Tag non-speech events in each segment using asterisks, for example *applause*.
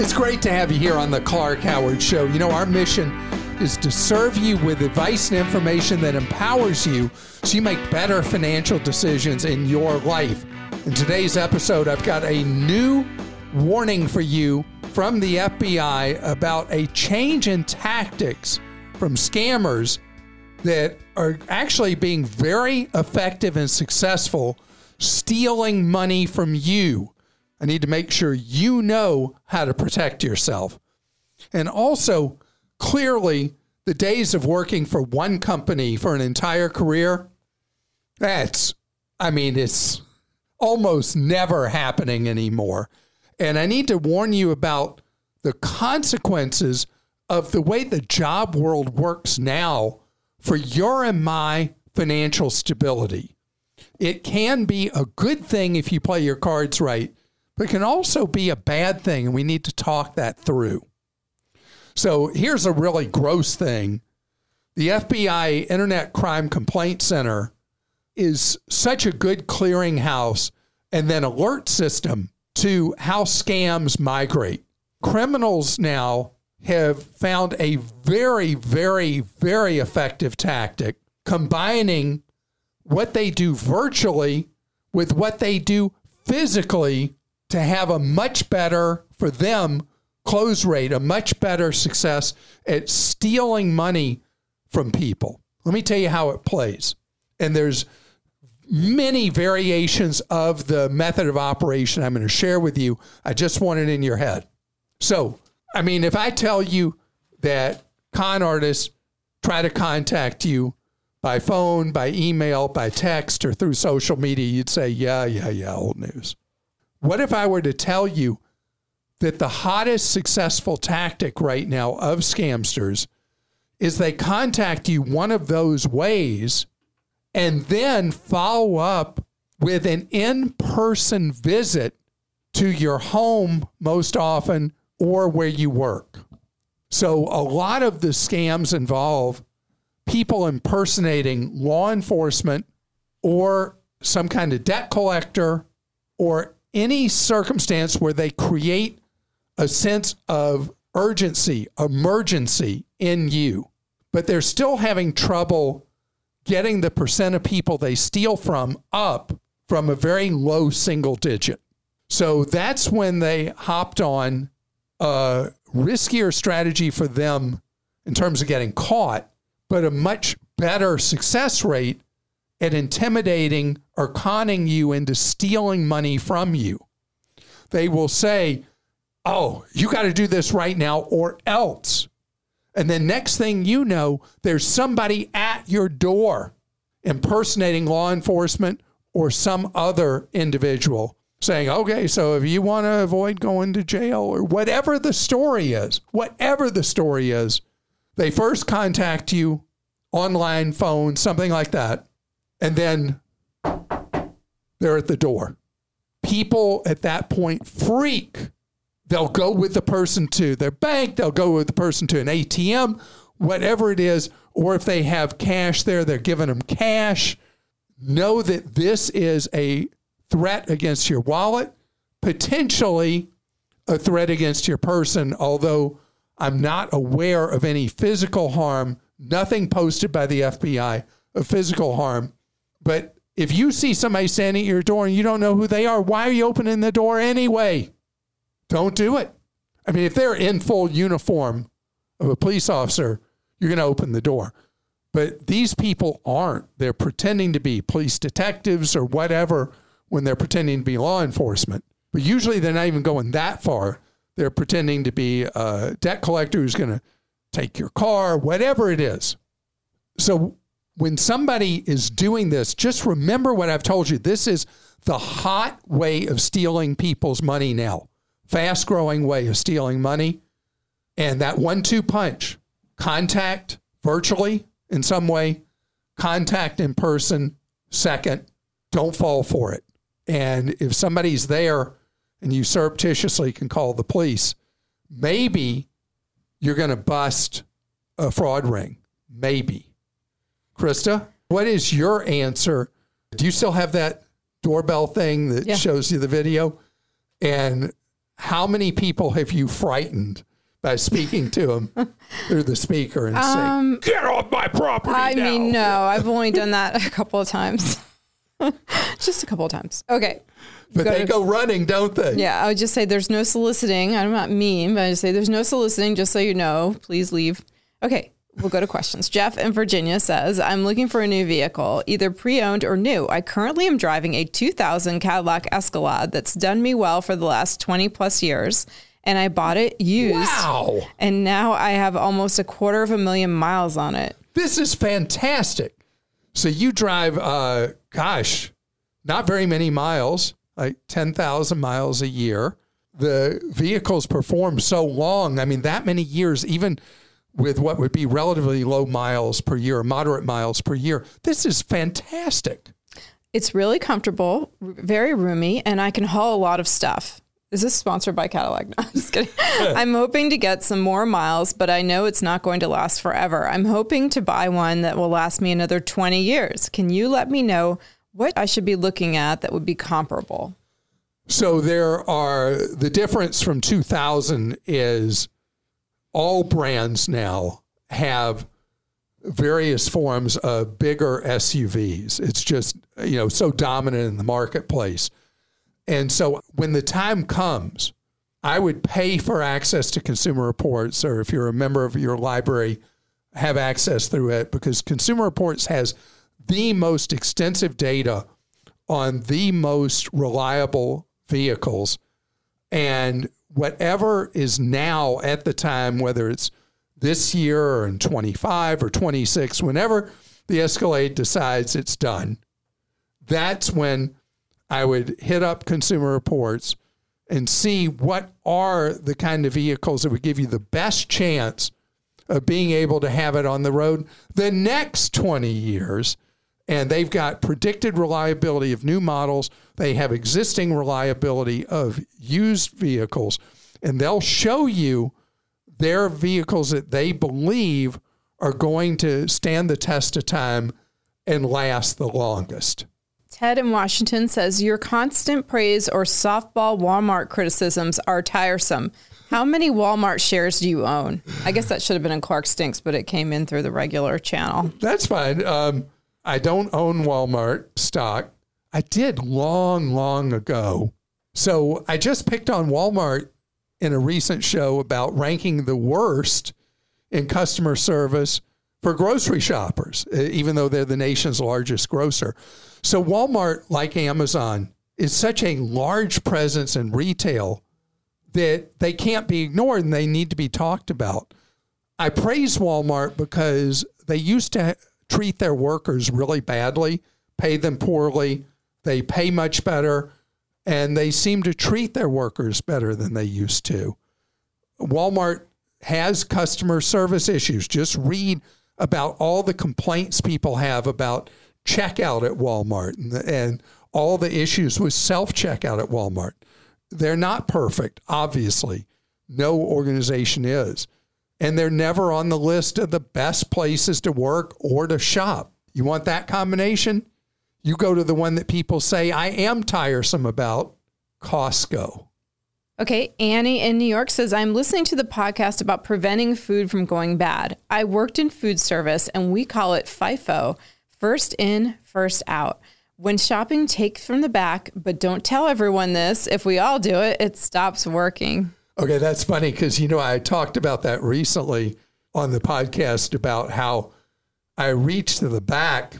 It's great to have you here on the Clark Howard Show. You know, our mission is to serve you with advice and information that empowers you so you make better financial decisions in your life. In today's episode, I've got a new warning for you from the FBI about a change in tactics from scammers that are actually being very effective and successful stealing money from you. I need to make sure you know how to protect yourself. And also, clearly, the days of working for one company for an entire career, that's, I mean, it's almost never happening anymore. And I need to warn you about the consequences of the way the job world works now for your and my financial stability. It can be a good thing if you play your cards right, but it can also be a bad thing, and we need to talk that through. So here's a really gross thing the FBI Internet Crime Complaint Center is such a good clearinghouse and then alert system to how scams migrate. Criminals now have found a very, very, very effective tactic combining what they do virtually with what they do physically to have a much better, for them, close rate, a much better success at stealing money from people. Let me tell you how it plays. And there's many variations of the method of operation I'm going to share with you. I just want it in your head. So, I mean, if I tell you that con artists try to contact you by phone, by email, by text, or through social media, you'd say, yeah, yeah, yeah, old news. What if I were to tell you that the hottest successful tactic right now of scamsters is they contact you one of those ways and then follow up with an in person visit to your home most often or where you work. So, a lot of the scams involve people impersonating law enforcement or some kind of debt collector or any circumstance where they create a sense of urgency, emergency in you, but they're still having trouble getting the percent of people they steal from up from a very low single digit. So that's when they hopped on a riskier strategy for them in terms of getting caught, but a much better success rate at intimidating or conning you into stealing money from you. They will say, Oh, you got to do this right now or else. And then next thing you know, there's somebody at your door impersonating law enforcement or some other individual saying, okay, so if you want to avoid going to jail or whatever the story is, whatever the story is, they first contact you online, phone, something like that. And then they're at the door. People at that point freak. They'll go with the person to their bank, they'll go with the person to an ATM, whatever it is. Or if they have cash there, they're giving them cash. Know that this is a threat against your wallet, potentially a threat against your person, although I'm not aware of any physical harm, nothing posted by the FBI of physical harm. But if you see somebody standing at your door and you don't know who they are, why are you opening the door anyway? Don't do it. I mean, if they're in full uniform of a police officer, you're going to open the door. But these people aren't. They're pretending to be police detectives or whatever when they're pretending to be law enforcement. But usually they're not even going that far. They're pretending to be a debt collector who's going to take your car, whatever it is. So when somebody is doing this, just remember what I've told you. This is the hot way of stealing people's money now, fast growing way of stealing money. And that one two punch contact virtually in some way, contact in person, second, don't fall for it. And if somebody's there and you surreptitiously can call the police, maybe you're going to bust a fraud ring. Maybe. Krista, what is your answer? Do you still have that doorbell thing that Yeah. shows you the video? And how many people have you frightened by speaking to them *laughs* through the speaker and saying, "Get off my property"? Um, I now." mean, no, *laughs* I've only done that a couple of times. *laughs* just a couple of times. Okay. but go they to- go running, don't they? Yeah, I would just say there's no soliciting. I'm not mean, but I just say there's no soliciting, just so you know. Please leave. Okay, we'll go to questions. Jeff in Virginia says, I'm looking for a new vehicle, either pre owned or new. I currently am driving a 2000 Cadillac Escalade that's done me well for the last 20 plus years, and I bought it used. Wow, And now I have almost a quarter of a million miles on it. this is fantastic. So you drive, uh, gosh, not very many miles, like ten thousand miles a year. The vehicles perform so long. I mean, that many years, even with what would be relatively low miles per year, moderate miles per year. This is fantastic. It's really comfortable, very roomy, and I can haul a lot of stuff. Is this sponsored by Cadillac? *laughs* No, I'm just kidding. *laughs* I'm hoping to get some more miles, but I know it's not going to last forever. I'm hoping to buy one that will last me another 20 years. Can you let me know what I should be looking at that would be comparable? So there are the difference from 2000 is all brands now have various forms of bigger SUVs. It's just, you know, so dominant in the marketplace. And so when the time comes, I would pay for access to Consumer Reports, or if you're a member of your library, have access through it because Consumer Reports has the most extensive data on the most reliable vehicles. And whatever is now at the time, whether it's this year or in 25 or 26, whenever the Escalade decides it's done, that's when I would hit up Consumer Reports and see what are the kind of vehicles that would give you the best chance of being able to have it on the road the next 20 years. And they've got predicted reliability of new models. They have existing reliability of used vehicles. And they'll show you their vehicles that they believe are going to stand the test of time and last the longest. Ted in Washington says your constant praise or softball Walmart criticisms are tiresome. How many Walmart shares do you own? I guess that should have been in Clark Stinks, but it came in through the regular channel. That's fine. Um, I don't own Walmart stock. I did long, long ago. So I just picked on Walmart in a recent show about ranking the worst in customer service for grocery shoppers, even though they're the nation's largest grocer. So Walmart, like Amazon, is such a large presence in retail that they can't be ignored and they need to be talked about. I praise Walmart because they used to treat their workers really badly, pay them poorly, they pay much better, and they seem to treat their workers better than they used to. Walmart has customer service issues. Just read about all the complaints people have about checkout at Walmart and, and all the issues with self checkout at Walmart. They're not perfect, obviously. No organization is. And they're never on the list of the best places to work or to shop. You want that combination? You go to the one that people say I am tiresome about Costco. Okay, Annie in New York says, I'm listening to the podcast about preventing food from going bad. I worked in food service and we call it FIFO first in, first out. When shopping, take from the back, but don't tell everyone this. If we all do it, it stops working. Okay, that's funny because, you know, I talked about that recently on the podcast about how I reached to the back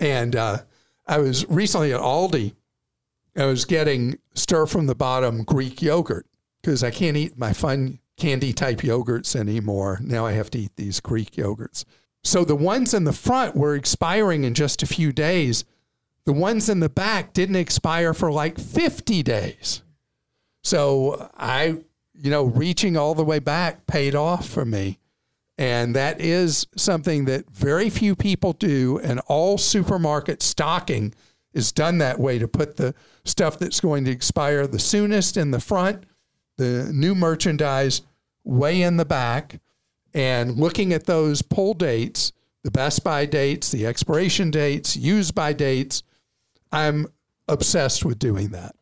and uh, I was recently at Aldi. I was getting stir from the bottom Greek yogurt because I can't eat my fun candy type yogurts anymore. Now I have to eat these Greek yogurts. So the ones in the front were expiring in just a few days. The ones in the back didn't expire for like 50 days. So I, you know, reaching all the way back paid off for me. And that is something that very few people do. And all supermarket stocking is done that way to put the stuff that's going to expire the soonest in the front, the new merchandise way in the back, and looking at those pull dates, the best by dates, the expiration dates, use by dates. I'm obsessed with doing that.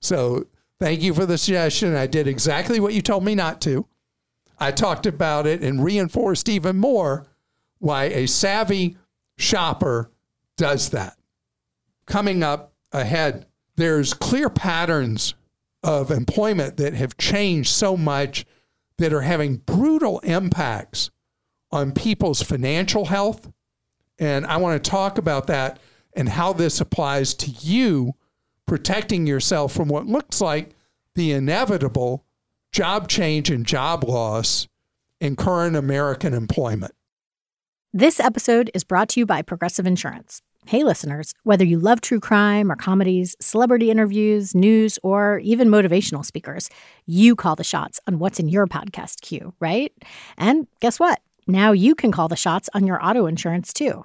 So Thank you for the suggestion. I did exactly what you told me not to. I talked about it and reinforced even more why a savvy shopper does that. Coming up ahead, there's clear patterns of employment that have changed so much that are having brutal impacts on people's financial health. And I want to talk about that and how this applies to you protecting yourself from what looks like the inevitable job change and job loss in current American employment. This episode is brought to you by Progressive Insurance. Hey, listeners, whether you love true crime or comedies, celebrity interviews, news, or even motivational speakers, you call the shots on what's in your podcast queue, right? And guess what? Now you can call the shots on your auto insurance too.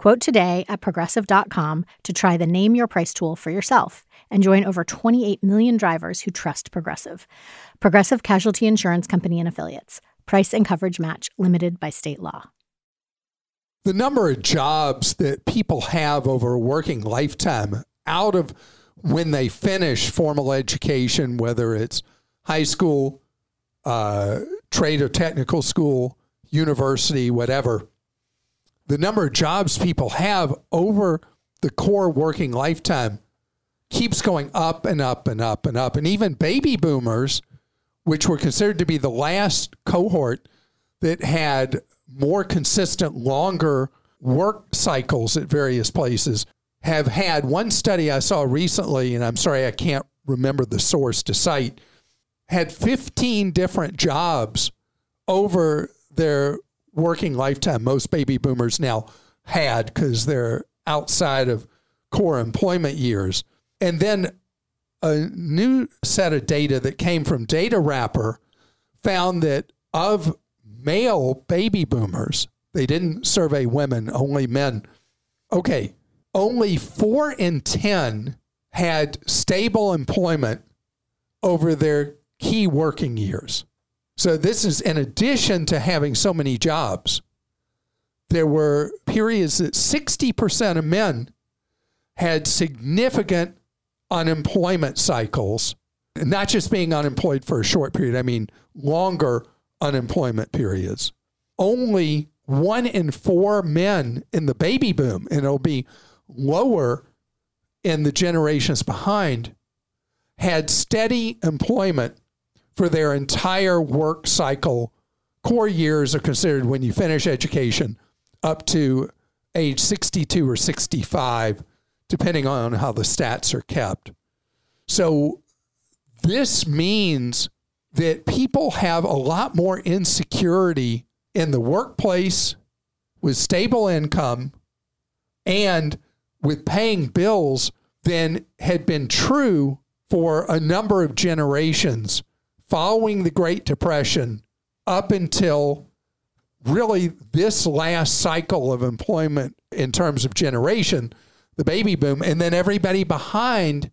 Quote today at progressive.com to try the Name Your Price tool for yourself and join over 28 million drivers who trust Progressive. Progressive Casualty Insurance Company and Affiliates. Price and coverage match limited by state law the number of jobs that people have over a working lifetime out of when they finish formal education, whether it's high school, uh, trade or technical school, university, whatever, the number of jobs people have over the core working lifetime keeps going up and up and up and up. And even baby boomers, which were considered to be the last cohort that had more consistent, longer work cycles at various places have had one study I saw recently, and I'm sorry I can't remember the source to cite, had 15 different jobs over their working lifetime. Most baby boomers now had because they're outside of core employment years. And then a new set of data that came from DataWrapper found that of male baby boomers. They didn't survey women, only men. Okay, only four in 10 had stable employment over their key working years. So, this is in addition to having so many jobs. There were periods that 60% of men had significant unemployment cycles, not just being unemployed for a short period, I mean longer unemployment periods. Only one in four men in the baby boom, and it'll be lower in the generations behind, had steady employment for their entire work cycle. Core years are considered when you finish education up to age 62 or 65, depending on how the stats are kept. So this means that people have a lot more insecurity in the workplace with stable income and with paying bills than had been true for a number of generations following the Great Depression up until really this last cycle of employment in terms of generation, the baby boom, and then everybody behind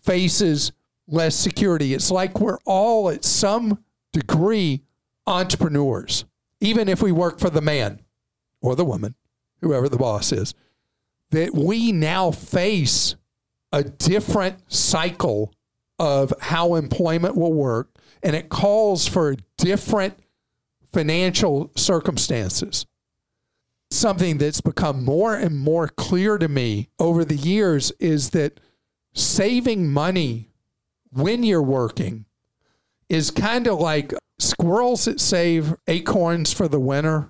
faces less security. It's like we're all at some degree entrepreneurs, even if we work for the man or the woman, whoever the boss is, that we now face a different cycle of how employment will work, and it calls for different financial circumstances. Something that's become more and more clear to me over the years is that saving money when you're working is kind of like squirrels that save acorns for the winter.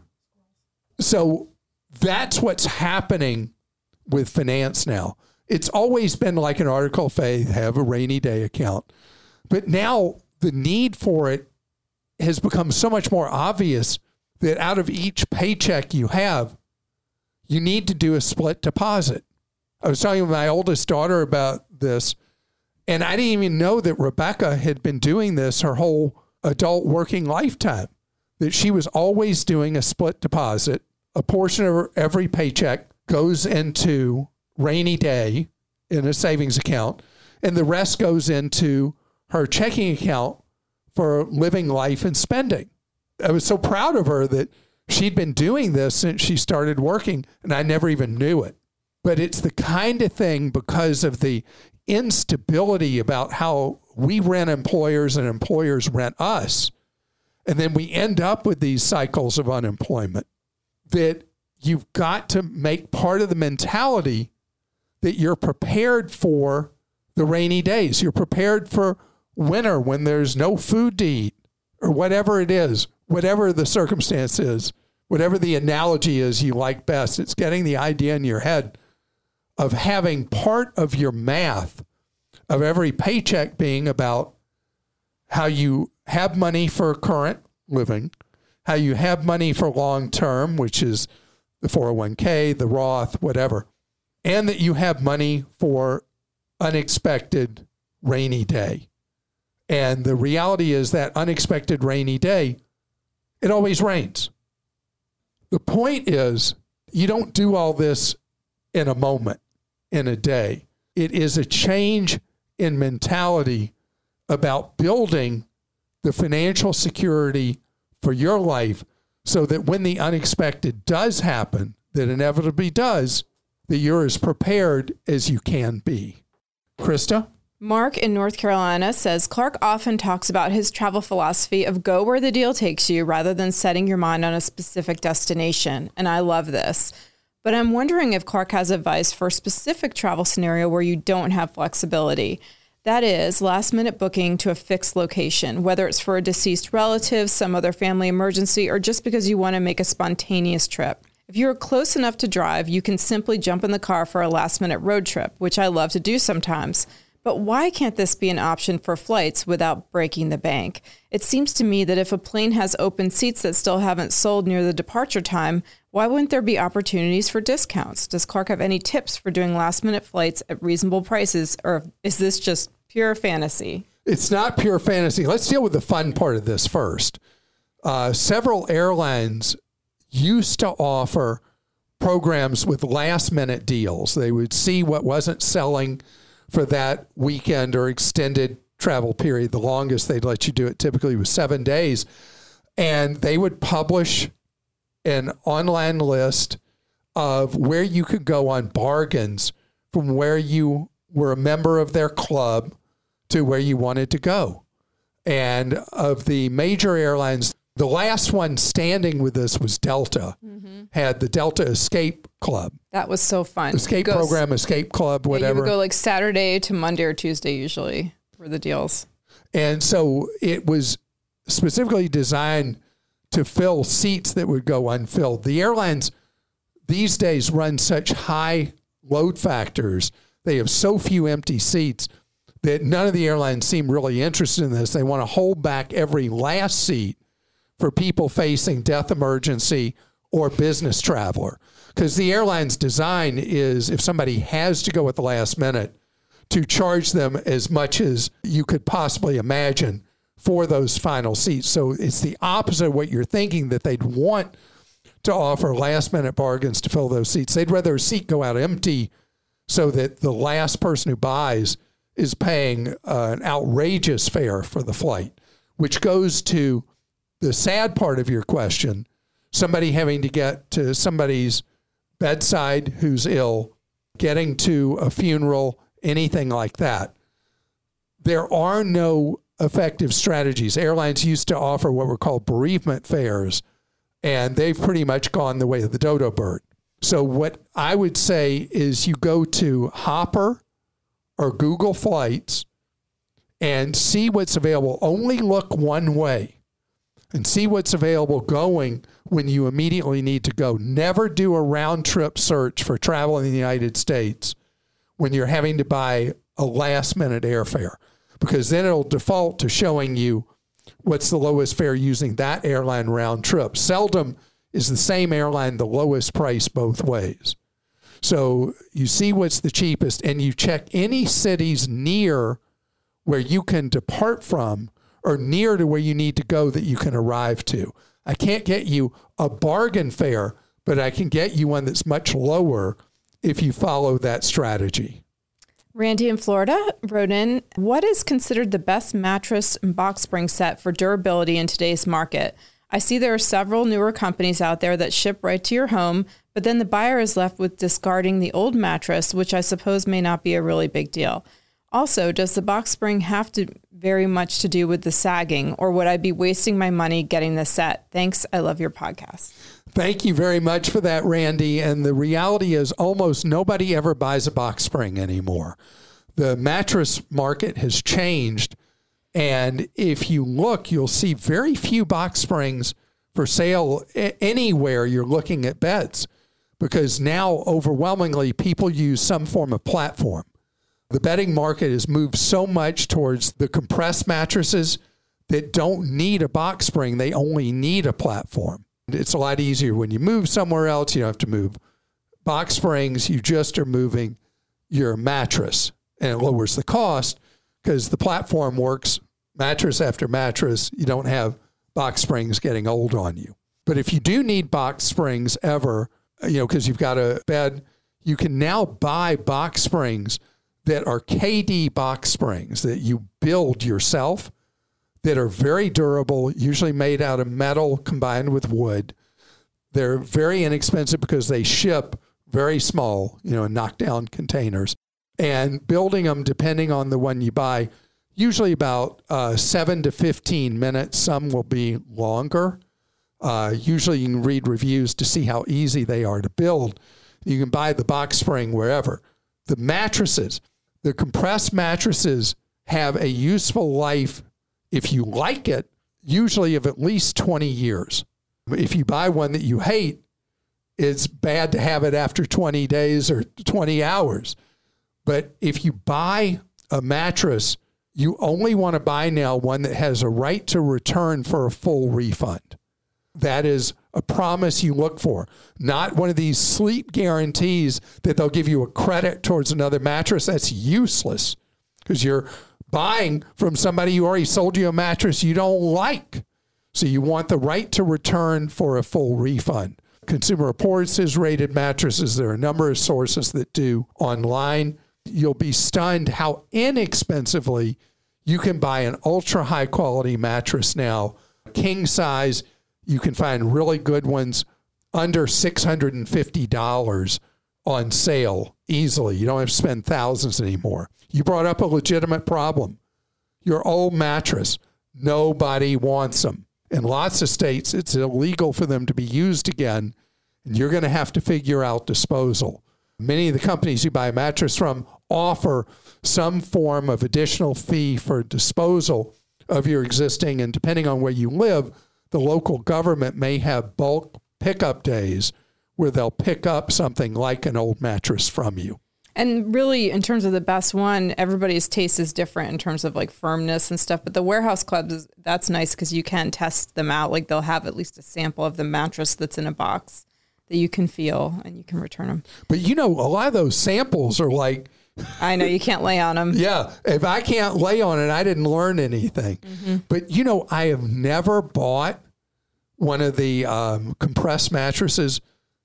So that's what's happening with finance now. It's always been like an article of faith, have a rainy day account. But now the need for it has become so much more obvious that out of each paycheck you have, you need to do a split deposit. I was talking with my oldest daughter about this and I didn't even know that Rebecca had been doing this her whole adult working lifetime that she was always doing a split deposit. A portion of every paycheck goes into rainy day in a savings account, and the rest goes into her checking account for living life and spending. I was so proud of her that she'd been doing this since she started working, and I never even knew it. But it's the kind of thing because of the instability about how we rent employers and employers rent us. And then we end up with these cycles of unemployment that you've got to make part of the mentality that you're prepared for the rainy days. You're prepared for winter when there's no food to eat or whatever it is, whatever the circumstance is, whatever the analogy is you like best. It's getting the idea in your head of having part of your math of every paycheck being about how you have money for current living, how you have money for long term, which is the 401k, the Roth, whatever, and that you have money for unexpected rainy day. And the reality is that unexpected rainy day, it always rains. The point is, you don't do all this in a moment, in a day. It is a change in mentality about building the financial security for your life so that when the unexpected does happen, that inevitably does, that you're as prepared as you can be. Krista? Mark in North Carolina says Clark often talks about his travel philosophy of go where the deal takes you rather than setting your mind on a specific destination. And I love this. But I'm wondering if Clark has advice for a specific travel scenario where you don't have flexibility. That is, last minute booking to a fixed location, whether it's for a deceased relative, some other family emergency, or just because you want to make a spontaneous trip. If you're close enough to drive, you can simply jump in the car for a last minute road trip, which I love to do sometimes. But why can't this be an option for flights without breaking the bank? It seems to me that if a plane has open seats that still haven't sold near the departure time, why wouldn't there be opportunities for discounts? Does Clark have any tips for doing last minute flights at reasonable prices, or is this just pure fantasy? It's not pure fantasy. Let's deal with the fun part of this first. Uh, several airlines used to offer programs with last minute deals. They would see what wasn't selling for that weekend or extended travel period. The longest they'd let you do it typically was seven days. And they would publish an online list of where you could go on bargains from where you were a member of their club to where you wanted to go. And of the major airlines, the last one standing with us was Delta, mm-hmm. had the Delta Escape Club. That was so fun. Escape program, Escape Club, whatever. Yeah, you would go like Saturday to Monday or Tuesday usually for the deals. And so it was specifically designed to fill seats that would go unfilled. The airlines these days run such high load factors, they have so few empty seats that none of the airlines seem really interested in this. They want to hold back every last seat for people facing death emergency or business traveler. Because the airline's design is if somebody has to go at the last minute, to charge them as much as you could possibly imagine for those final seats. So it's the opposite of what you're thinking that they'd want to offer last minute bargains to fill those seats. They'd rather a seat go out empty so that the last person who buys is paying uh, an outrageous fare for the flight, which goes to the sad part of your question somebody having to get to somebody's bedside who's ill, getting to a funeral, anything like that. There are no effective strategies. Airlines used to offer what were called bereavement fares, and they've pretty much gone the way of the dodo bird. So, what I would say is you go to Hopper or Google Flights and see what's available. Only look one way and see what's available going when you immediately need to go. Never do a round trip search for travel in the United States when you're having to buy a last minute airfare because then it'll default to showing you what's the lowest fare using that airline round trip. Seldom is the same airline the lowest price both ways. So you see what's the cheapest and you check any cities near where you can depart from or near to where you need to go that you can arrive to. I can't get you a bargain fare, but I can get you one that's much lower if you follow that strategy. Randy in Florida wrote in What is considered the best mattress and box spring set for durability in today's market? I see there are several newer companies out there that ship right to your home, but then the buyer is left with discarding the old mattress, which I suppose may not be a really big deal. Also, does the box spring have to very much to do with the sagging, or would I be wasting my money getting the set? Thanks. I love your podcast. Thank you very much for that, Randy. And the reality is, almost nobody ever buys a box spring anymore. The mattress market has changed. And if you look, you'll see very few box springs for sale anywhere you're looking at beds because now overwhelmingly people use some form of platform. The bedding market has moved so much towards the compressed mattresses that don't need a box spring, they only need a platform. It's a lot easier when you move somewhere else, you don't have to move box springs, you just are moving your mattress and it lowers the cost because the platform works mattress after mattress. You don't have box springs getting old on you. But if you do need box springs ever, you know, because you've got a bed, you can now buy box springs that are KD box springs that you build yourself that are very durable, usually made out of metal combined with wood. They're very inexpensive because they ship very small, you know, in knockdown containers. And building them, depending on the one you buy, usually about uh, seven to 15 minutes. Some will be longer. Uh, usually you can read reviews to see how easy they are to build. You can buy the box spring wherever. The mattresses, the compressed mattresses have a useful life, if you like it, usually of at least 20 years. If you buy one that you hate, it's bad to have it after 20 days or 20 hours. But if you buy a mattress, you only want to buy now one that has a right to return for a full refund. That is a promise you look for, not one of these sleep guarantees that they'll give you a credit towards another mattress. That's useless because you're buying from somebody who already sold you a mattress you don't like. So you want the right to return for a full refund. Consumer Reports has rated mattresses. There are a number of sources that do online. You'll be stunned how inexpensively you can buy an ultra high quality mattress now, king size you can find really good ones under $650 on sale easily. You don't have to spend thousands anymore. You brought up a legitimate problem. Your old mattress, nobody wants them. In lots of states, it's illegal for them to be used again, and you're going to have to figure out disposal. Many of the companies you buy a mattress from offer some form of additional fee for disposal of your existing, and depending on where you live, the local government may have bulk pickup days where they'll pick up something like an old mattress from you. And really, in terms of the best one, everybody's taste is different in terms of like firmness and stuff. But the warehouse clubs, that's nice because you can test them out. Like they'll have at least a sample of the mattress that's in a box that you can feel and you can return them. But you know, a lot of those samples are like, I know you can't lay on them. *laughs* Yeah. If I can't lay on it, I didn't learn anything. Mm-hmm. But, you know, I have never bought one of the um, compressed mattresses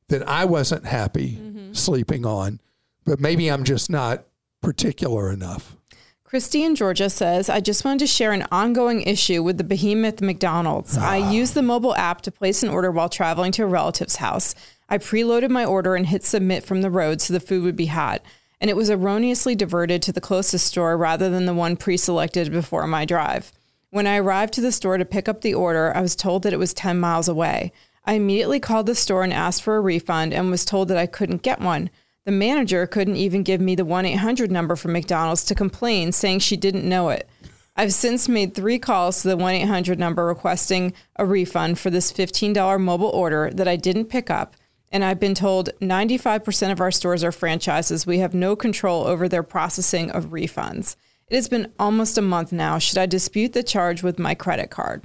that I wasn't happy mm-hmm. sleeping on. But maybe I'm just not particular enough. Christy in Georgia says, I just wanted to share an ongoing issue with the behemoth McDonald's. Ah. I used the mobile app to place an order while traveling to a relative's house. I preloaded my order and hit submit from the road so the food would be hot and it was erroneously diverted to the closest store rather than the one pre selected before my drive. When I arrived to the store to pick up the order, I was told that it was 10 miles away. I immediately called the store and asked for a refund and was told that I couldn't get one. The manager couldn't even give me the 1 800 number for McDonald's to complain, saying she didn't know it. I've since made three calls to the 1 800 number requesting a refund for this $15 mobile order that I didn't pick up and I've been told 95% of our stores are franchises. We have no control over their processing of refunds. It has been almost a month now. Should I dispute the charge with my credit card?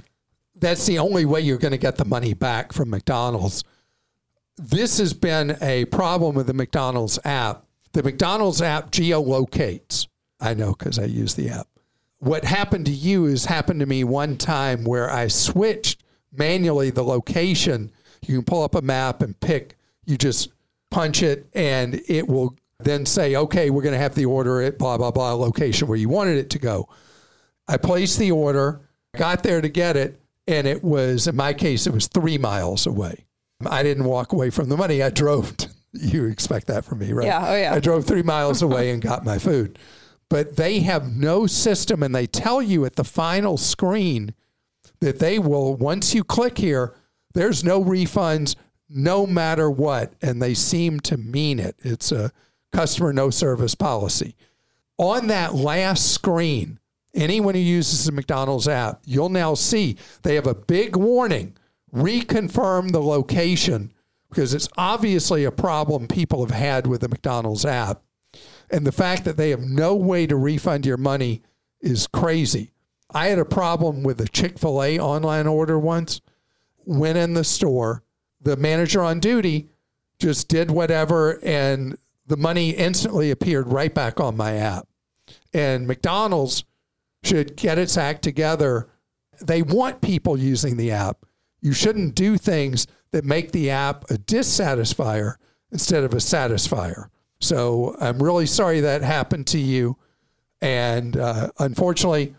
That's the only way you're going to get the money back from McDonald's. This has been a problem with the McDonald's app. The McDonald's app geolocates. I know because I use the app. what happened to you is happened to me one time where I switched manually the location. You can pull up a map and pick, you just punch it, and it will then say, okay, we're going to have the order at blah, blah, blah location where you wanted it to go. I placed the order, got there to get it, and it was, in my case, it was three miles away. I didn't walk away from the money. I drove. *laughs* you expect that from me, right? Yeah. Oh, yeah. I drove three miles *laughs* away and got my food. But they have no system, and they tell you at the final screen that they will, once you click here, there's no refunds no matter what. And they seem to mean it. It's a customer no service policy. On that last screen, anyone who uses the McDonald's app, you'll now see they have a big warning reconfirm the location because it's obviously a problem people have had with the McDonald's app. And the fact that they have no way to refund your money is crazy. I had a problem with a Chick fil A online order once. Went in the store, the manager on duty just did whatever, and the money instantly appeared right back on my app. And McDonald's should get its act together. They want people using the app. You shouldn't do things that make the app a dissatisfier instead of a satisfier. So I'm really sorry that happened to you. And uh, unfortunately,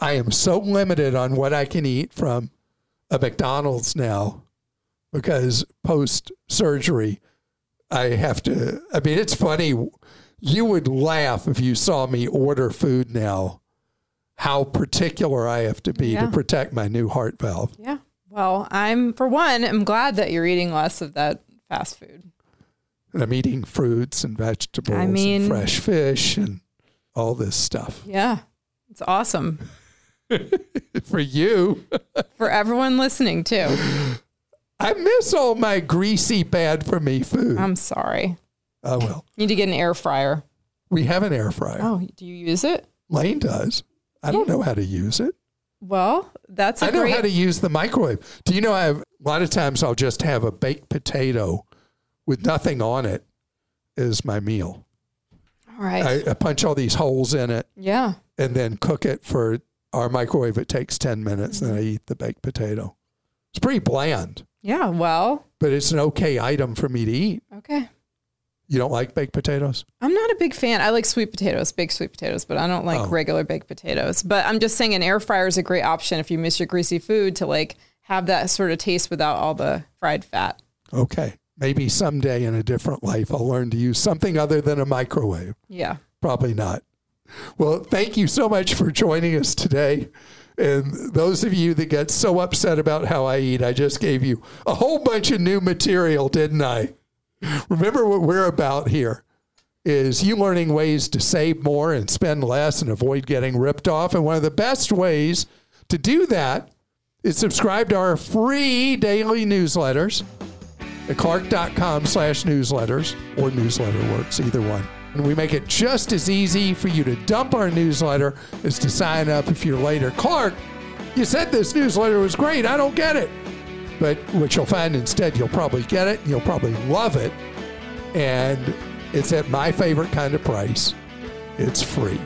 I am so limited on what I can eat from a McDonald's now because post surgery, I have to. I mean, it's funny. You would laugh if you saw me order food now, how particular I have to be Yeah. to protect my new heart valve. Yeah. Well, I'm for one, I'm glad that you're eating less of that fast food. And I'm eating fruits and vegetables I mean- and fresh fish and all this stuff. Yeah. It's awesome. *laughs* For you, *laughs* For everyone listening too. I miss all my greasy, bad for me food. I'm sorry. oh, well. You need to get an air fryer. We have an air fryer. Oh, do you use it? Lane does. I don't know how to use it. Well, that's a I know great how to use the microwave. Do you know I have a lot of times I'll just have a baked potato with nothing on it as my meal. All right. I, I punch all these holes in it yeah. and then cook it for our microwave. It takes 10 minutes and then I mm-hmm. eat the baked potato. It's pretty bland, Yeah. Well, but it's an okay item for me to eat. okay. You don't like baked potatoes? I'm not a big fan. I like sweet potatoes, baked sweet potatoes, but I don't like Oh. regular baked potatoes. But I'm just saying an air fryer is a great option if you miss your greasy food to like have that sort of taste without all the fried fat. Okay. Maybe someday in a different life, I'll learn to use something other than a microwave. Yeah. Probably not. Well, thank you so much for joining us today. And those of you that get so upset about how I eat, I just gave you a whole bunch of new material, didn't I? Remember what we're about here is you learning ways to save more and spend less and avoid getting ripped off. And one of the best ways to do that is subscribe to our free daily newsletters at clark.com slash newsletters or newsletter works, either one. And we make it just as easy for you to dump our newsletter as to sign up if you're later. Clark, you said this newsletter was great. I don't get it. But what you'll find instead, you'll probably get it. And you'll probably love it. And it's at my favorite kind of price. It's free.